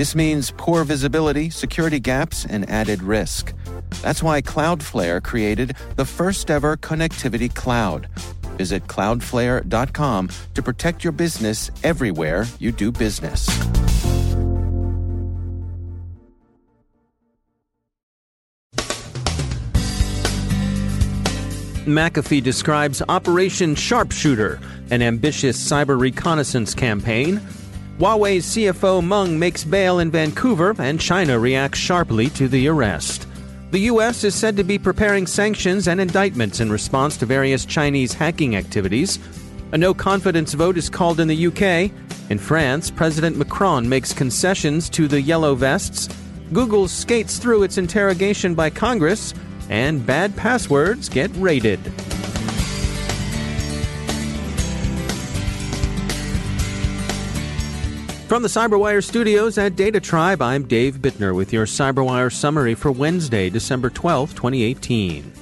This means poor visibility, security gaps, and added risk. That's why Cloudflare created the first ever connectivity cloud. Visit cloudflare.com to protect your business everywhere you do business. McAfee describes Operation Sharpshooter, an ambitious cyber reconnaissance campaign. Huawei's CFO Meng makes bail in Vancouver, and China reacts sharply to the arrest. The U.S. is said to be preparing sanctions and indictments in response to various Chinese hacking activities. A no confidence vote is called in the U.K. In France, President Macron makes concessions to the Yellow Vests. Google skates through its interrogation by Congress and bad passwords get rated. From the CyberWire studios at Data Tribe, I'm Dave Bittner with your CyberWire summary for Wednesday, December 12, 2018.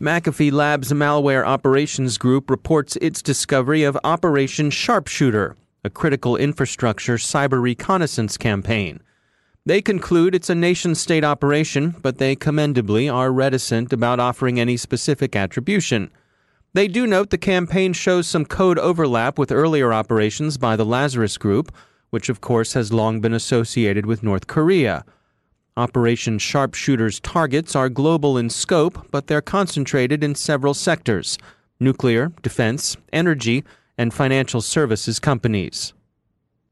McAfee Labs Malware Operations Group reports its discovery of Operation Sharpshooter, a critical infrastructure cyber reconnaissance campaign. They conclude it's a nation state operation, but they commendably are reticent about offering any specific attribution. They do note the campaign shows some code overlap with earlier operations by the Lazarus Group, which of course has long been associated with North Korea. Operation Sharpshooter's targets are global in scope, but they're concentrated in several sectors nuclear, defense, energy, and financial services companies.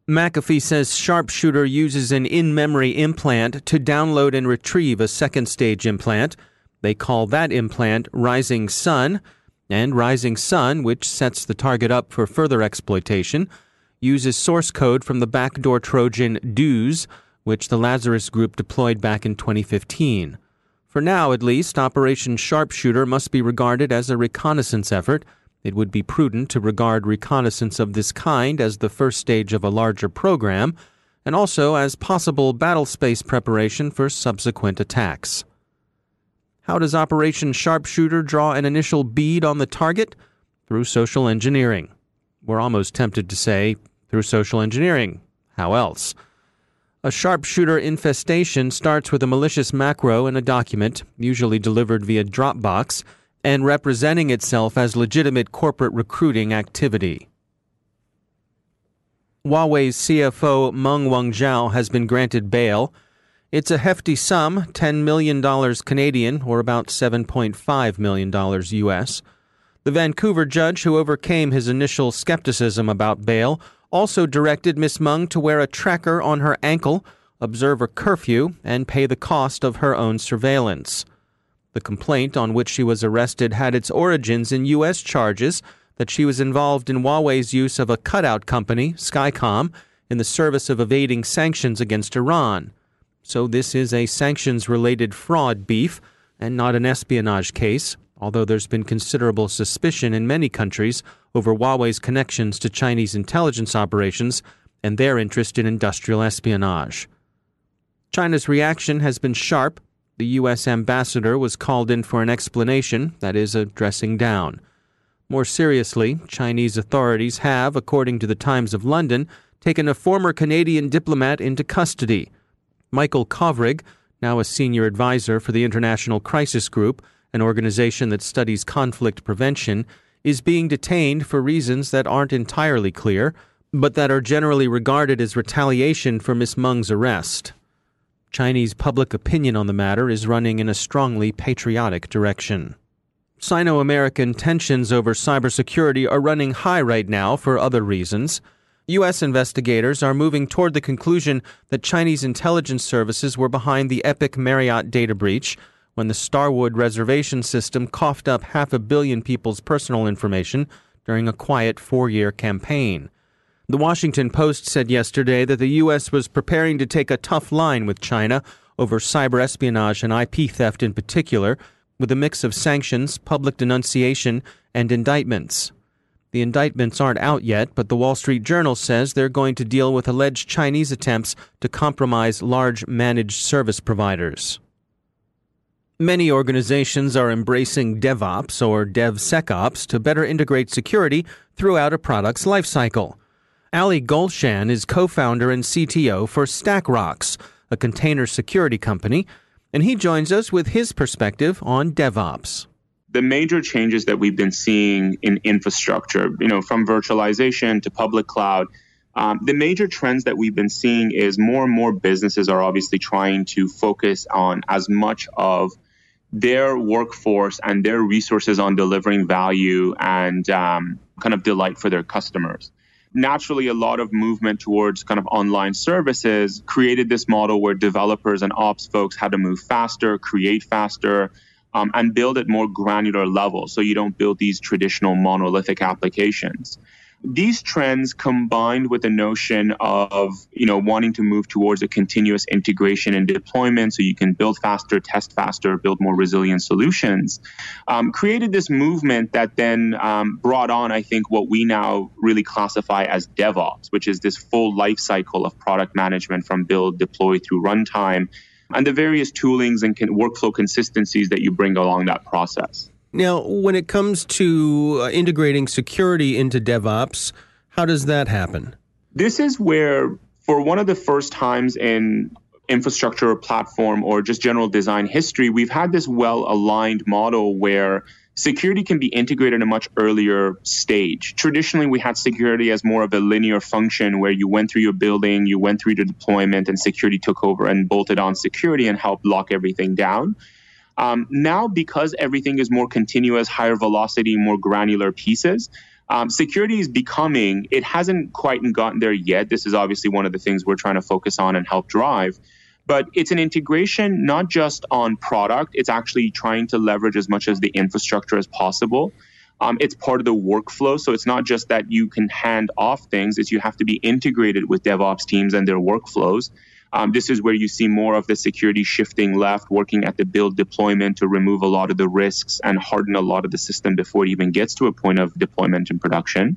McAfee says Sharpshooter uses an in memory implant to download and retrieve a second stage implant. They call that implant Rising Sun. And Rising Sun, which sets the target up for further exploitation, uses source code from the backdoor Trojan Duuzer, which the Lazarus Group deployed back in 2015. For now, at least, Operation Sharpshooter must be regarded as a reconnaissance effort it would be prudent to regard reconnaissance of this kind as the first stage of a larger program, and also as possible battle space preparation for subsequent attacks. How does Operation Sharpshooter draw an initial bead on the target? Through social engineering. We're almost tempted to say, through social engineering. How else? A sharpshooter infestation starts with a malicious macro in a document, usually delivered via Dropbox and representing itself as legitimate corporate recruiting activity. Huawei's CFO Meng Wanzhou has been granted bail. It's a hefty sum, $10 million Canadian, or about $7.5 million US. The Vancouver judge who overcame his initial skepticism about bail also directed Miss Meng to wear a tracker on her ankle, observe a curfew, and pay the cost of her own surveillance. The complaint on which she was arrested had its origins in U.S. charges that she was involved in Huawei's use of a cutout company, Skycom, in the service of evading sanctions against Iran. So this is a sanctions related fraud beef and not an espionage case, although there's been considerable suspicion in many countries over Huawei's connections to Chinese intelligence operations and their interest in industrial espionage. China's reaction has been sharp the U.S. ambassador was called in for an explanation, that is, a dressing down. More seriously, Chinese authorities have, according to the Times of London, taken a former Canadian diplomat into custody. Michael Kovrig, now a senior advisor for the International Crisis Group, an organization that studies conflict prevention, is being detained for reasons that aren't entirely clear, but that are generally regarded as retaliation for Miss Meng's arrest. Chinese public opinion on the matter is running in a strongly patriotic direction. Sino American tensions over cybersecurity are running high right now for other reasons. U.S. investigators are moving toward the conclusion that Chinese intelligence services were behind the epic Marriott data breach when the Starwood reservation system coughed up half a billion people's personal information during a quiet four year campaign. The Washington Post said yesterday that the U.S. was preparing to take a tough line with China over cyber espionage and IP theft in particular, with a mix of sanctions, public denunciation, and indictments. The indictments aren't out yet, but the Wall Street Journal says they're going to deal with alleged Chinese attempts to compromise large managed service providers. Many organizations are embracing DevOps or DevSecOps to better integrate security throughout a product's lifecycle. Ali Golshan is co founder and CTO for StackRox, a container security company, and he joins us with his perspective on DevOps the major changes that we've been seeing in infrastructure, you know, from virtualization to public cloud, um, the major trends that we've been seeing is more and more businesses are obviously trying to focus on as much of their workforce and their resources on delivering value and um, kind of delight for their customers. Naturally, a lot of movement towards kind of online services created this model where developers and ops folks had to move faster, create faster, um, and build at more granular level so you don't build these traditional monolithic applications. These trends combined with the notion of you know wanting to move towards a continuous integration and deployment so you can build faster test faster build more resilient solutions um, created this movement that then um, brought on i think what we now really classify as devops which is this full life cycle of product management from build deploy through runtime and the various toolings and workflow consistencies that you bring along that process. Now, when it comes to uh, integrating security into DevOps, how does that happen? This is where, for one of the first times in infrastructure or platform or just general design history, we've had this well aligned model where security can be integrated in a much earlier stage. Traditionally, we had security as more of a linear function where you went through your building, you went through the deployment, and security took over and bolted on security and helped lock everything down. Um, now, because everything is more continuous, higher velocity, more granular pieces, um, security is becoming, it hasn't quite gotten there yet. This is obviously one of the things we're trying to focus on and help drive. But it's an integration not just on product, it's actually trying to leverage as much as the infrastructure as possible. Um, it's part of the workflow. So it's not just that you can hand off things, it's you have to be integrated with DevOps teams and their workflows. Um, this is where you see more of the security shifting left, working at the build deployment to remove a lot of the risks and harden a lot of the system before it even gets to a point of deployment and production.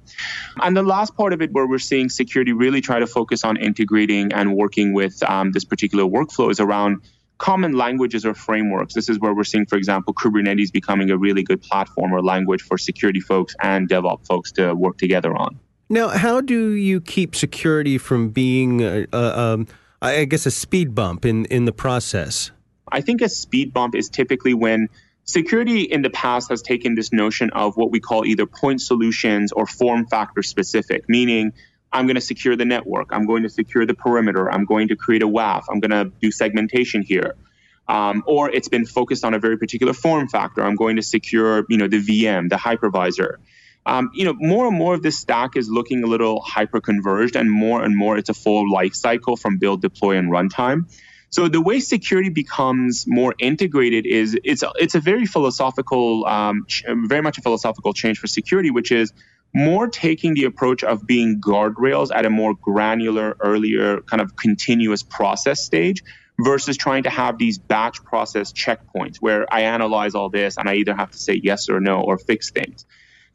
And the last part of it, where we're seeing security really try to focus on integrating and working with um, this particular workflow, is around common languages or frameworks. This is where we're seeing, for example, Kubernetes becoming a really good platform or language for security folks and DevOps folks to work together on. Now, how do you keep security from being uh, um, I guess, a speed bump in, in the process? I think a speed bump is typically when security in the past has taken this notion of what we call either point solutions or form factor specific, meaning I'm going to secure the network, I'm going to secure the perimeter, I'm going to create a WAF, I'm going to do segmentation here. Um, or it's been focused on a very particular form factor. I'm going to secure, you know, the VM, the hypervisor um, you know, more and more of this stack is looking a little hyper converged, and more and more it's a full life cycle from build, deploy, and runtime. So the way security becomes more integrated is it's it's a very philosophical, um, very much a philosophical change for security, which is more taking the approach of being guardrails at a more granular, earlier kind of continuous process stage versus trying to have these batch process checkpoints where I analyze all this and I either have to say yes or no or fix things.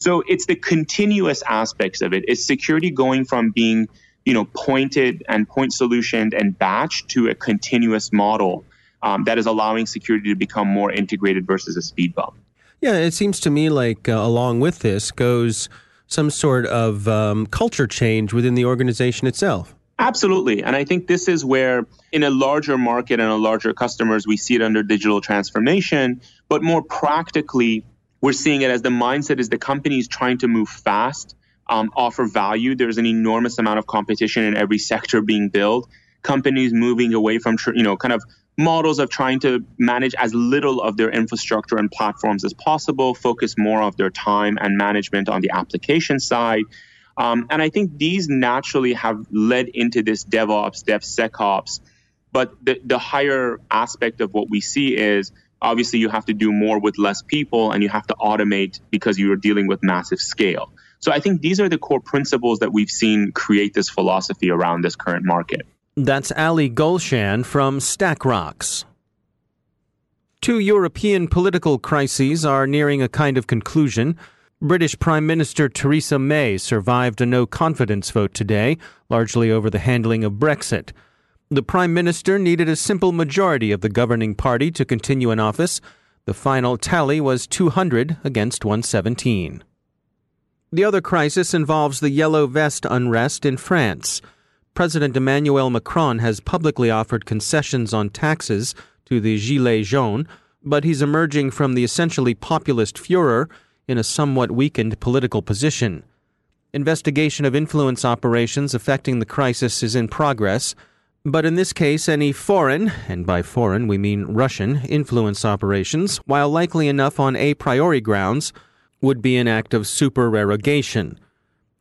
So it's the continuous aspects of it. Is security going from being, you know, pointed and point solutioned and batched to a continuous model um, that is allowing security to become more integrated versus a speed bump? Yeah, it seems to me like uh, along with this goes some sort of um, culture change within the organization itself. Absolutely. And I think this is where, in a larger market and a larger customers, we see it under digital transformation. But more practically, we're seeing it as the mindset is the company is trying to move fast, um, offer value. There's an enormous amount of competition in every sector being built. Companies moving away from, you know, kind of models of trying to manage as little of their infrastructure and platforms as possible, focus more of their time and management on the application side. Um, and I think these naturally have led into this DevOps, DevSecOps. But the, the higher aspect of what we see is obviously you have to do more with less people and you have to automate because you're dealing with massive scale. So I think these are the core principles that we've seen create this philosophy around this current market. That's Ali Golshan from StackRox. Two European political crises are nearing a kind of conclusion. British Prime Minister Theresa May survived a no confidence vote today, largely over the handling of Brexit. The Prime Minister needed a simple majority of the governing party to continue in office. The final tally was 200 against 117. The other crisis involves the yellow vest unrest in France. President Emmanuel Macron has publicly offered concessions on taxes to the Gilets jaunes, but he's emerging from the essentially populist furor in a somewhat weakened political position. Investigation of influence operations affecting the crisis is in progress. But in this case, any foreign, and by foreign we mean Russian, influence operations, while likely enough on a priori grounds, would be an act of supererogation.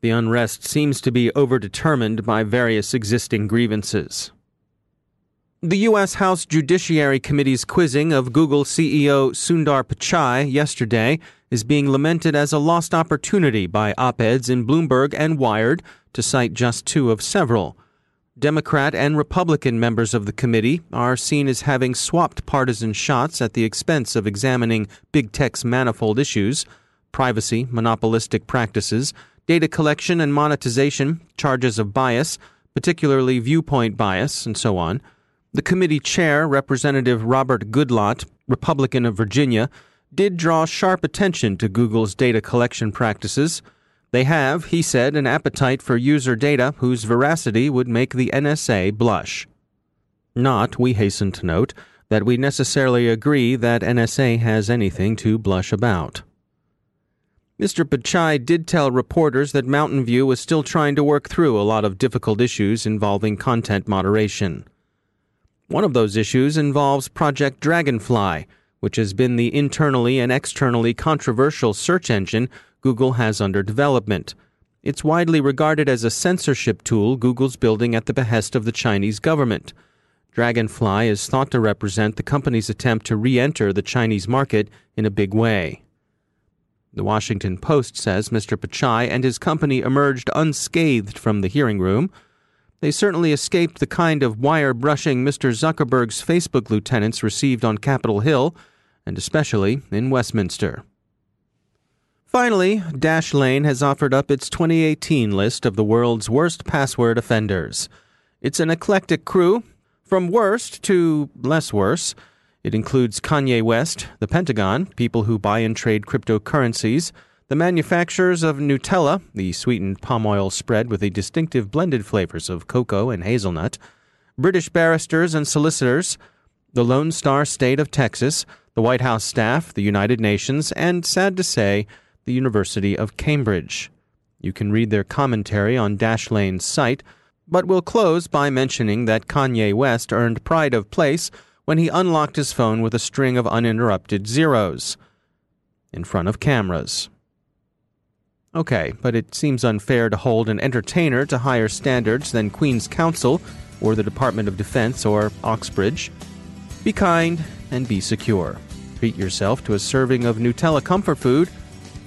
The unrest seems to be overdetermined by various existing grievances. The U.S. House Judiciary Committee's quizzing of Google CEO Sundar Pichai yesterday is being lamented as a lost opportunity by op eds in Bloomberg and Wired, to cite just two of several. Democrat and Republican members of the committee are seen as having swapped partisan shots at the expense of examining big tech's manifold issues privacy, monopolistic practices, data collection and monetization, charges of bias, particularly viewpoint bias, and so on. The committee chair, Representative Robert Goodlatte, Republican of Virginia, did draw sharp attention to Google's data collection practices. They have, he said, an appetite for user data whose veracity would make the NSA blush. Not, we hasten to note, that we necessarily agree that NSA has anything to blush about. Mr. Pichai did tell reporters that Mountain View was still trying to work through a lot of difficult issues involving content moderation. One of those issues involves Project Dragonfly, which has been the internally and externally controversial search engine Google has under development. It's widely regarded as a censorship tool Google's building at the behest of the Chinese government. Dragonfly is thought to represent the company's attempt to re enter the Chinese market in a big way. The Washington Post says Mr. Pichai and his company emerged unscathed from the hearing room. They certainly escaped the kind of wire brushing Mr. Zuckerberg's Facebook lieutenants received on Capitol Hill, and especially in Westminster. Finally, Dashlane has offered up its 2018 list of the world's worst password offenders. It's an eclectic crew, from worst to less worse. It includes Kanye West, the Pentagon, people who buy and trade cryptocurrencies, the manufacturers of Nutella, the sweetened palm oil spread with the distinctive blended flavors of cocoa and hazelnut, British barristers and solicitors, the Lone Star State of Texas, the White House staff, the United Nations, and, sad to say, the University of Cambridge. You can read their commentary on Dashlane's site, but we'll close by mentioning that Kanye West earned pride of place when he unlocked his phone with a string of uninterrupted zeros in front of cameras. Okay, but it seems unfair to hold an entertainer to higher standards than Queen's Counsel or the Department of Defense or Oxbridge. Be kind and be secure. Treat yourself to a serving of Nutella comfort food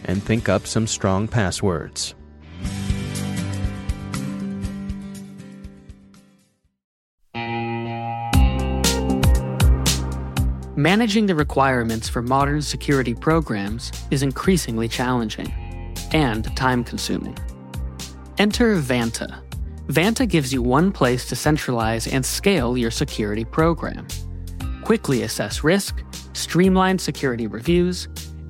and think up some strong passwords. Managing the requirements for modern security programs is increasingly challenging and time consuming. Enter Vanta. Vanta gives you one place to centralize and scale your security program. Quickly assess risk, streamline security reviews,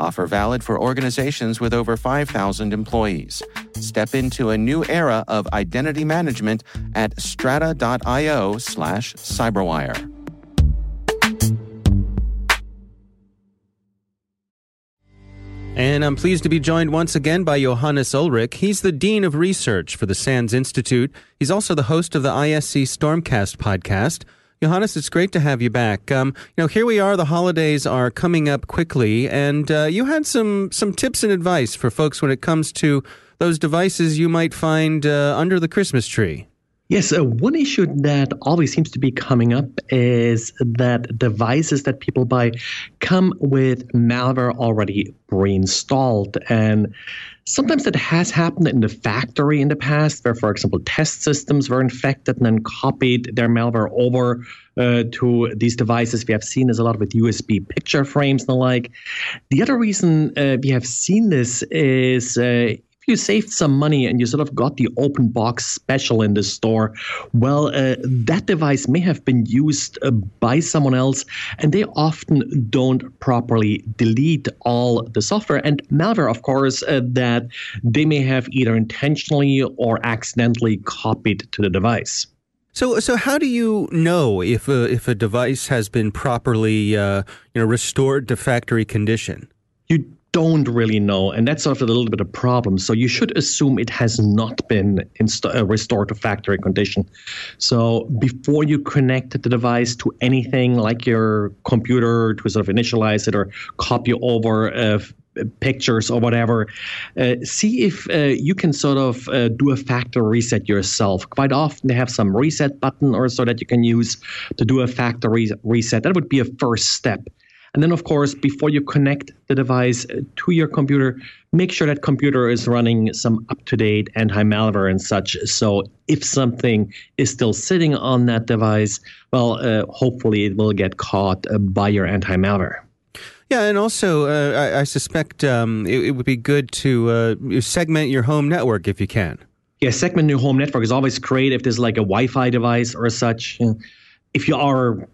Offer valid for organizations with over 5,000 employees. Step into a new era of identity management at strata.io slash cyberwire. And I'm pleased to be joined once again by Johannes Ulrich. He's the Dean of Research for the SANS Institute. He's also the host of the ISC Stormcast podcast. Johannes, it's great to have you back. Um, you know, here we are. The holidays are coming up quickly, and uh, you had some some tips and advice for folks when it comes to those devices you might find uh, under the Christmas tree. Yes, uh, one issue that always seems to be coming up is that devices that people buy come with malware already pre-installed, and sometimes that has happened in the factory in the past, where, for example, test systems were infected and then copied their malware over uh, to these devices. We have seen this a lot with USB picture frames and the like. The other reason uh, we have seen this is uh, you saved some money and you sort of got the open box special in the store, well, uh, that device may have been used uh, by someone else, and they often don't properly delete all the software and malware, of course, uh, that they may have either intentionally or accidentally copied to the device. So, so how do you know if a, if a device has been properly, uh, you know, restored to factory condition? You don't really know, and that's sort of a little bit of problem. So you should assume it has not been inst- uh, restored to factory condition. So before you connect the device to anything like your computer to sort of initialize it or copy over uh, pictures or whatever, uh, see if uh, you can sort of uh, do a factory reset yourself. Quite often they have some reset button or so that you can use to do a factory reset. That would be a first step. And then, of course, before you connect the device uh, to your computer, make sure that computer is running some up-to-date anti-malware and such. So if something is still sitting on that device, well, uh, hopefully it will get caught uh, by your anti-malware. Yeah, and also uh, I, I, suspect um, it, it, would be good to uh, segment your home network if you can. Yeah, segment your home network is always great if there's like a Wi-Fi device or such. If you are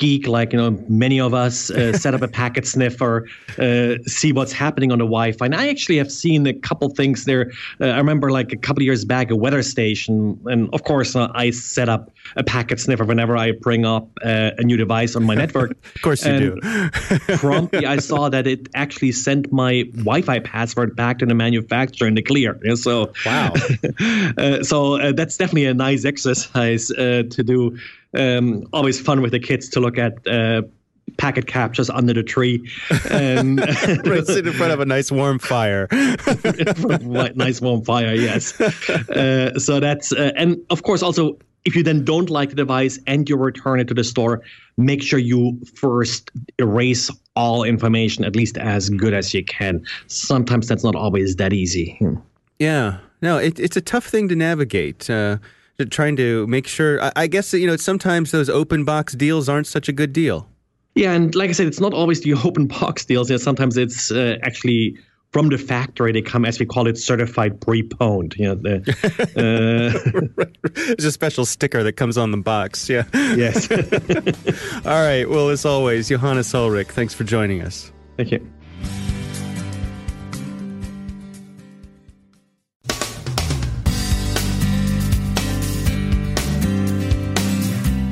geek like you know many of us uh, set up a packet sniffer uh, see what's happening on the wi-fi. And i actually have seen a couple things there. Uh, i remember like a couple years back a weather station and of course uh, i set up a packet sniffer whenever i bring up uh, a new device on my network. Of course you and do. promptly i saw that it actually sent my wi-fi password back to the manufacturer in the clear. So wow. uh, so that's definitely a nice exercise to do um, always fun with the kids to look at uh, packet captures under the tree. Um, right, sit in front of a nice warm fire. nice warm fire, yes. Uh, so that's, uh, and of course, also, if you then don't like the device and you return it to the store, make sure you first erase all information, at least as good as you can. Sometimes that's not always that easy. Yeah. No, it, it's a tough thing to navigate. Uh, trying to make sure. I, I guess you know sometimes those open box deals aren't such a good deal. Yeah, and like I said, it's not always the open box deals. Yeah, sometimes it's uh, actually from the factory they come, as we call it, certified pre-pwned. You know, the, uh, There's a special sticker that comes on the box. Yeah. Yes. All right. Well, as always, Johannes Ulrich, thanks for joining us. Thank you.